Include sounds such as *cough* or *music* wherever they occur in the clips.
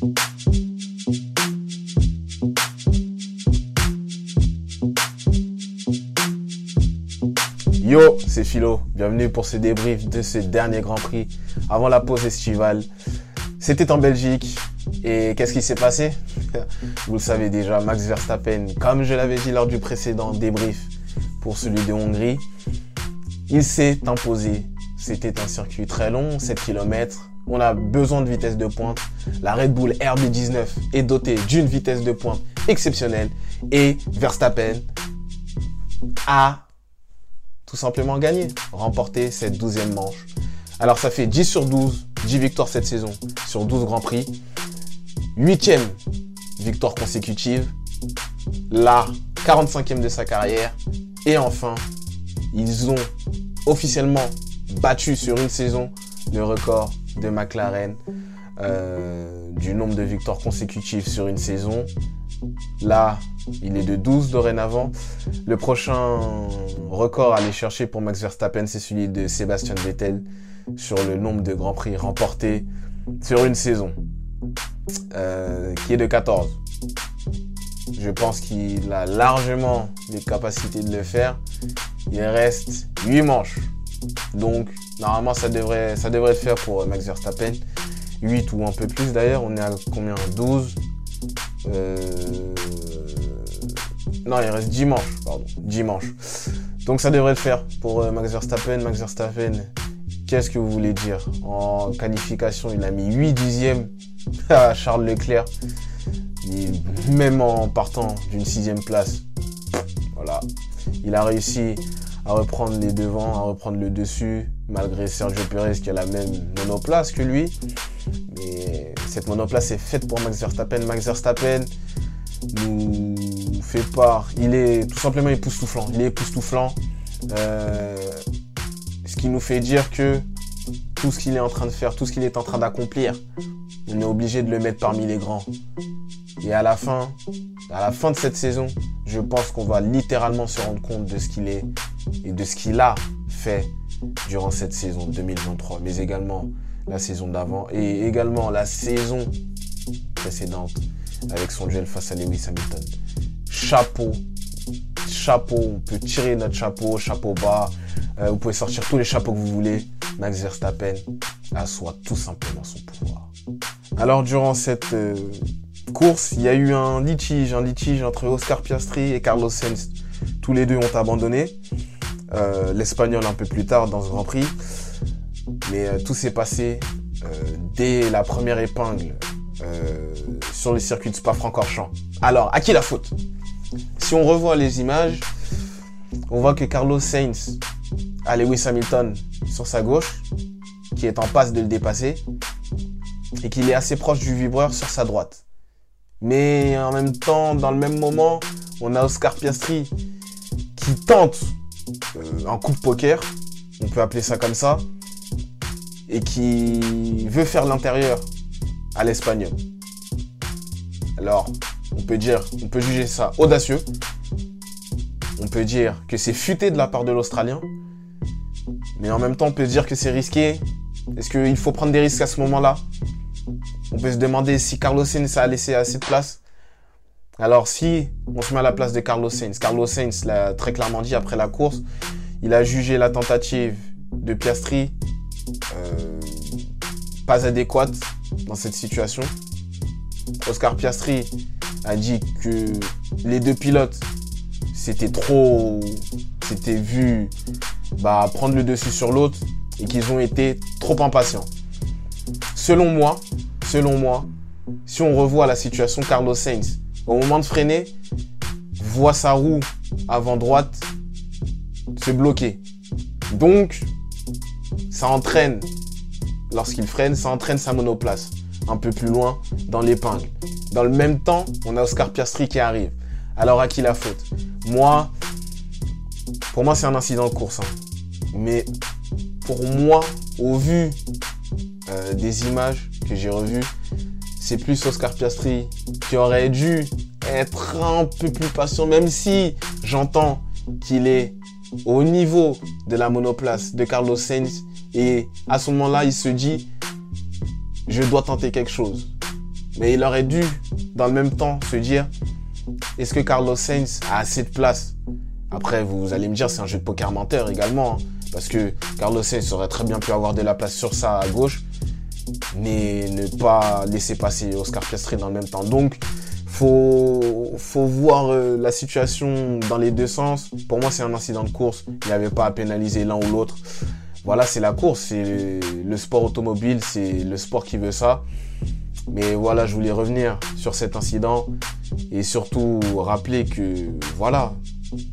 Yo, c'est Philo. Bienvenue pour ce débrief de ce dernier Grand Prix avant la pause estivale. C'était en Belgique. Et qu'est-ce qui s'est passé? Vous le savez déjà, Max Verstappen, comme je l'avais dit lors du précédent débrief pour celui de Hongrie, il s'est imposé. C'était un circuit très long, 7 km. On a besoin de vitesse de pointe. La Red Bull RB19 est dotée d'une vitesse de pointe exceptionnelle. Et Verstappen a tout simplement gagner, remporter cette douzième manche. Alors ça fait 10 sur 12, 10 victoires cette saison sur 12 Grands Prix. Huitième victoire consécutive, la 45e de sa carrière. Et enfin, ils ont officiellement battu sur une saison le record de McLaren euh, du nombre de victoires consécutives sur une saison. Là, il est de 12 dorénavant. Le prochain record à aller chercher pour Max Verstappen, c'est celui de Sébastien Vettel sur le nombre de grands prix remportés sur une saison, euh, qui est de 14. Je pense qu'il a largement les capacités de le faire. Il reste 8 manches. Donc, normalement, ça devrait, ça le faire pour Max Verstappen. 8 ou un peu plus d'ailleurs. On est à combien? 12 euh, non, il reste dimanche, pardon. Dimanche. Donc ça devrait le faire pour euh, Max Verstappen. Max Verstappen, qu'est-ce que vous voulez dire? En qualification, il a mis 8 dixièmes *laughs* à Charles Leclerc. même en partant d'une sixième place, voilà. Il a réussi à reprendre les devants, à reprendre le dessus, malgré Sergio Perez qui a la même monoplace que lui. Mais cette monoplace est faite pour Max Verstappen. Max Verstappen nous fait part, il est tout simplement époustouflant. Il est époustouflant. Euh, ce qui nous fait dire que tout ce qu'il est en train de faire, tout ce qu'il est en train d'accomplir, on est obligé de le mettre parmi les grands. Et à la fin, à la fin de cette saison, je pense qu'on va littéralement se rendre compte de ce qu'il est et de ce qu'il a fait durant cette saison 2023, mais également la saison d'avant et également la saison précédente avec son duel face à Lewis Hamilton. Chapeau, chapeau, on peut tirer notre chapeau, chapeau bas, euh, vous pouvez sortir tous les chapeaux que vous voulez. Max Verstappen assoit tout simplement son pouvoir. Alors durant cette euh, course, il y a eu un litige, un litige entre Oscar Piastri et Carlos Sainz. Tous les deux ont abandonné. Euh, L'Espagnol un peu plus tard dans ce Grand Prix. Mais tout s'est passé dès la première épingle sur le circuit de Spa-Francorchamps. Alors, à qui la faute? Si on revoit les images, on voit que Carlos Sainz a Lewis Hamilton sur sa gauche, qui est en passe de le dépasser, et qu'il est assez proche du vibreur sur sa droite. Mais en même temps, dans le même moment, on a Oscar Piastri qui tente euh, un coup de poker, on peut appeler ça comme ça, et qui veut faire l'intérieur à l'espagnol. Alors, on peut dire, on peut juger ça audacieux. On peut dire que c'est futé de la part de l'Australien. Mais en même temps, on peut dire que c'est risqué. Est-ce qu'il faut prendre des risques à ce moment-là? On peut se demander si Carlos Sainz a laissé assez de place. Alors si on se met à la place de Carlos Sainz, Carlos Sainz l'a très clairement dit après la course, il a jugé la tentative de Piastri euh, pas adéquate dans cette situation. Oscar Piastri a dit que les deux pilotes, c'était trop, c'était vu bah, prendre le dessus sur l'autre et qu'ils ont été trop impatients. Selon moi, selon moi, si on revoit la situation Carlos Sainz, au moment de freiner, voit sa roue avant droite se bloquer. Donc, ça entraîne, lorsqu'il freine, ça entraîne sa monoplace un peu plus loin dans l'épingle. Dans le même temps, on a Oscar Piastri qui arrive. Alors à qui la faute? Moi, pour moi c'est un incident de course. Hein. Mais pour moi, au vu euh, des images que j'ai revues, c'est plus Oscar Piastri qui aurait dû être un peu plus patient, même si j'entends qu'il est au niveau de la monoplace de Carlos Sainz. Et à ce moment-là, il se dit, je dois tenter quelque chose. Mais il aurait dû, dans le même temps, se dire est-ce que Carlos Sainz a assez de place? Après, vous allez me dire, c'est un jeu de poker menteur également. Hein, parce que Carlos Sainz aurait très bien pu avoir de la place sur ça à gauche, mais ne pas laisser passer Oscar Piastri dans le même temps. Donc, faut, faut voir euh, la situation dans les deux sens. Pour moi, c'est un incident de course. Il n'y avait pas à pénaliser l'un ou l'autre. Voilà, c'est la course, c'est le sport automobile, c'est le sport qui veut ça. Mais voilà, je voulais revenir sur cet incident et surtout rappeler que voilà,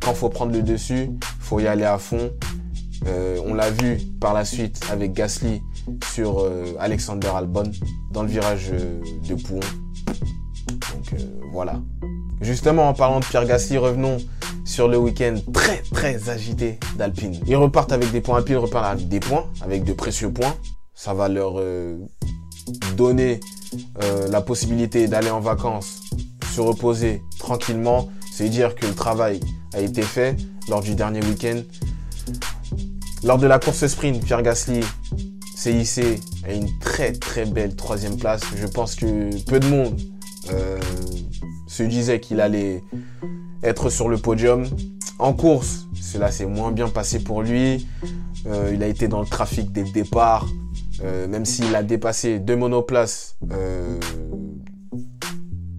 quand faut prendre le dessus, faut y aller à fond. Euh, on l'a vu par la suite avec Gasly sur euh, Alexander Albon dans le virage euh, de Pouon. Donc voilà. Justement, en parlant de Pierre Gasly, revenons sur le week-end très très agité d'Alpine. Ils repartent avec des points. Alpine repart avec des points, avec de précieux points. Ça va leur donner euh, la possibilité d'aller en vacances, se reposer tranquillement, c'est dire que le travail a été fait lors du dernier week-end. Lors de la course sprint, Pierre Gasly hissé à une très très belle troisième place. Je pense que peu de monde euh, se disait qu'il allait être sur le podium. En course, cela s'est moins bien passé pour lui. Euh, il a été dans le trafic dès le départ. Euh, même s'il a dépassé deux monoplaces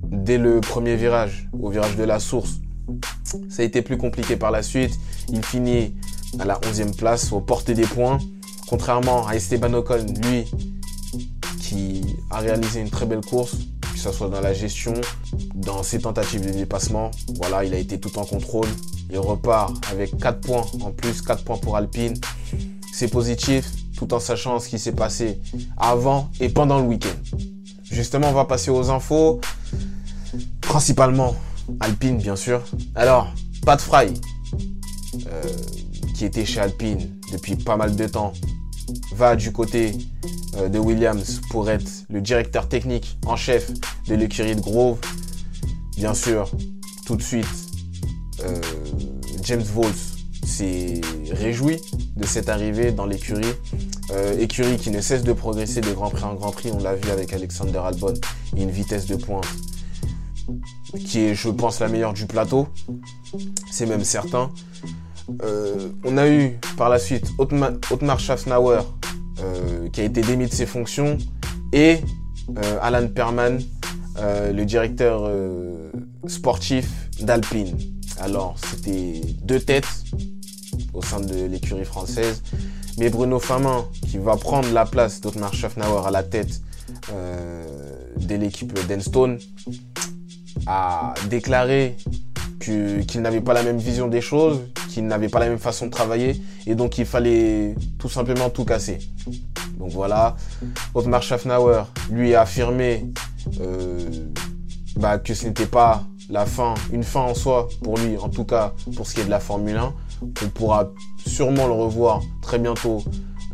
dès le premier virage, au virage de la source. Ça a été plus compliqué par la suite. Il finit à la 11e place, aux portes des points. Contrairement à Esteban Ocon, lui, qui a réalisé une très belle course, que ce soit dans la gestion, dans ses tentatives de dépassement. Voilà, il a été tout en contrôle. Il repart avec 4 points en plus, 4 points pour Alpine. C'est positif tout en sachant ce qui s'est passé avant et pendant le week-end. Justement, on va passer aux infos, principalement Alpine, bien sûr. Alors, Pat Fry, euh, qui était chez Alpine depuis pas mal de temps, va du côté euh, de Williams pour être le directeur technique en chef de l'écurie de Grove. Bien sûr, tout de suite, euh, James Vols s'est réjoui de cette arrivée dans l'écurie. Euh, écurie qui ne cesse de progresser de Grand Prix en Grand Prix, on l'a vu avec Alexander Albon, et une vitesse de pointe qui est, je pense, la meilleure du plateau. C'est même certain. Euh, on a eu par la suite Otmar, Schaffnauer euh, qui a été démis de ses fonctions et Alan Perman, le directeur sportif d'Alpine. Alors, c'était deux têtes au sein de l'écurie française. Mais Bruno Famin, qui va prendre la place d'Otmar Schaffnauer à la tête euh, de l'équipe d'Enstone, a déclaré qu'il n'avait pas la même vision des choses, qu'il n'avait pas la même façon de travailler, et donc il fallait tout simplement tout casser. Donc voilà, Otmar Schaffnauer lui a affirmé euh, bah, que ce n'était pas la fin, une fin en soi pour lui, en tout cas pour ce qui est de la Formule 1, on pourra sûrement le revoir très bientôt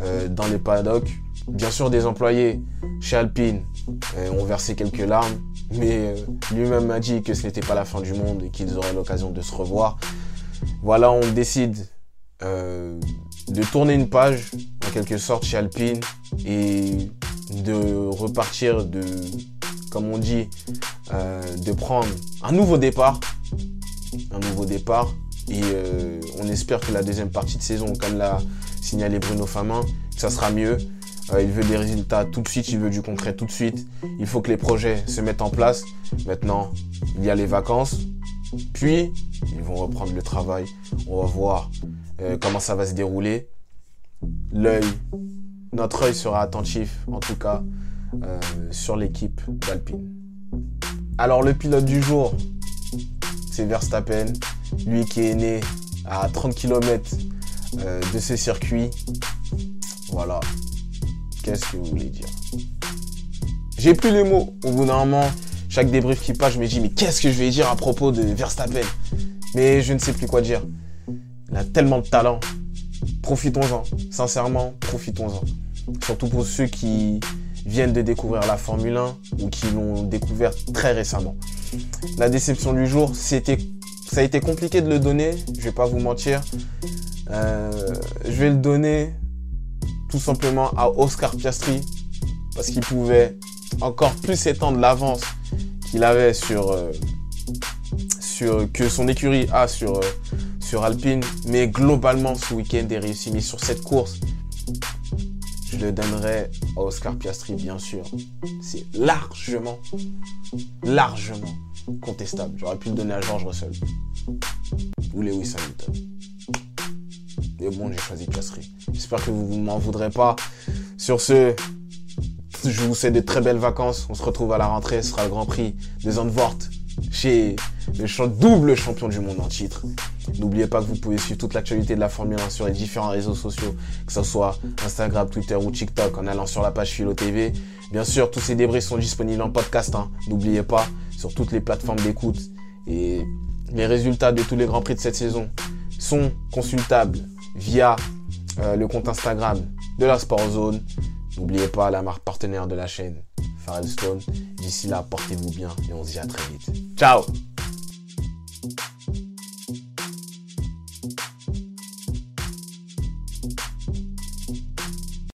euh, dans les paddocks. Bien sûr, des employés chez Alpine euh, ont versé quelques larmes, mais lui-même m'a dit que ce n'était pas la fin du monde et qu'ils auraient l'occasion de se revoir. Voilà, on décide de tourner une page, en quelque sorte, chez Alpine et de repartir de, comme on dit, de prendre un nouveau départ. Un nouveau départ et euh, on espère que la deuxième partie de saison, comme l'a signalé Bruno Famin, ça sera mieux. Euh, il veut des résultats tout de suite, il veut du concret tout de suite. Il faut que les projets se mettent en place. Maintenant, il y a les vacances. Puis, ils vont reprendre le travail. On va voir euh, comment ça va se dérouler. L'œil, notre œil sera attentif, en tout cas, sur l'équipe d'Alpine. Alors, le pilote du jour, c'est Verstappen. Lui qui est né à 30 km euh, de ce circuit. Voilà. Qu'est-ce que vous voulez dire? J'ai plus les mots. Au bout d'un moment, chaque débrief qui passe, je me dis, mais qu'est-ce que je vais dire à propos de Verstappen? Mais je ne sais plus quoi dire. Il a tellement de talent. Profitons-en. Sincèrement, profitons-en. Surtout pour ceux qui viennent de découvrir la Formule 1 ou qui l'ont découvert très récemment. La déception du jour, ça a été compliqué de le donner, je vais pas vous mentir. Euh, je vais le donner tout simplement à Oscar Piastri parce qu'il pouvait encore plus s'étendre l'avance qu'il avait sur, euh, que son écurie a sur, euh, sur Alpine. Mais globalement, ce week-end est réussi. Mais sur cette course, je le donnerais à Oscar Piastri, bien sûr. C'est largement, largement contestable. J'aurais pu le donner à George Russell ou Lewis Hamilton. Mais bon, j'ai choisi Piastri. J'espère que vous m'en voudrez pas. Sur ce, je vous souhaite de très belles vacances. On se retrouve à la rentrée. Ce sera le Grand Prix de Zandvoort chez le double champion du monde en titre. N'oubliez pas que vous pouvez suivre toute l'actualité de la Formule 1 sur les différents réseaux sociaux, que ce soit Instagram, Twitter ou TikTok, en allant sur la page Philo TV. Bien sûr, tous ces débris sont disponibles en podcast. Hein. N'oubliez pas, sur toutes les plateformes d'écoute. Et les résultats de tous les Grands Prix de cette saison sont consultables via euh, le compte Instagram de la Sport Zone. N'oubliez pas la marque partenaire de la chaîne, Stone. D'ici là, portez-vous bien et on se dit à très vite. Ciao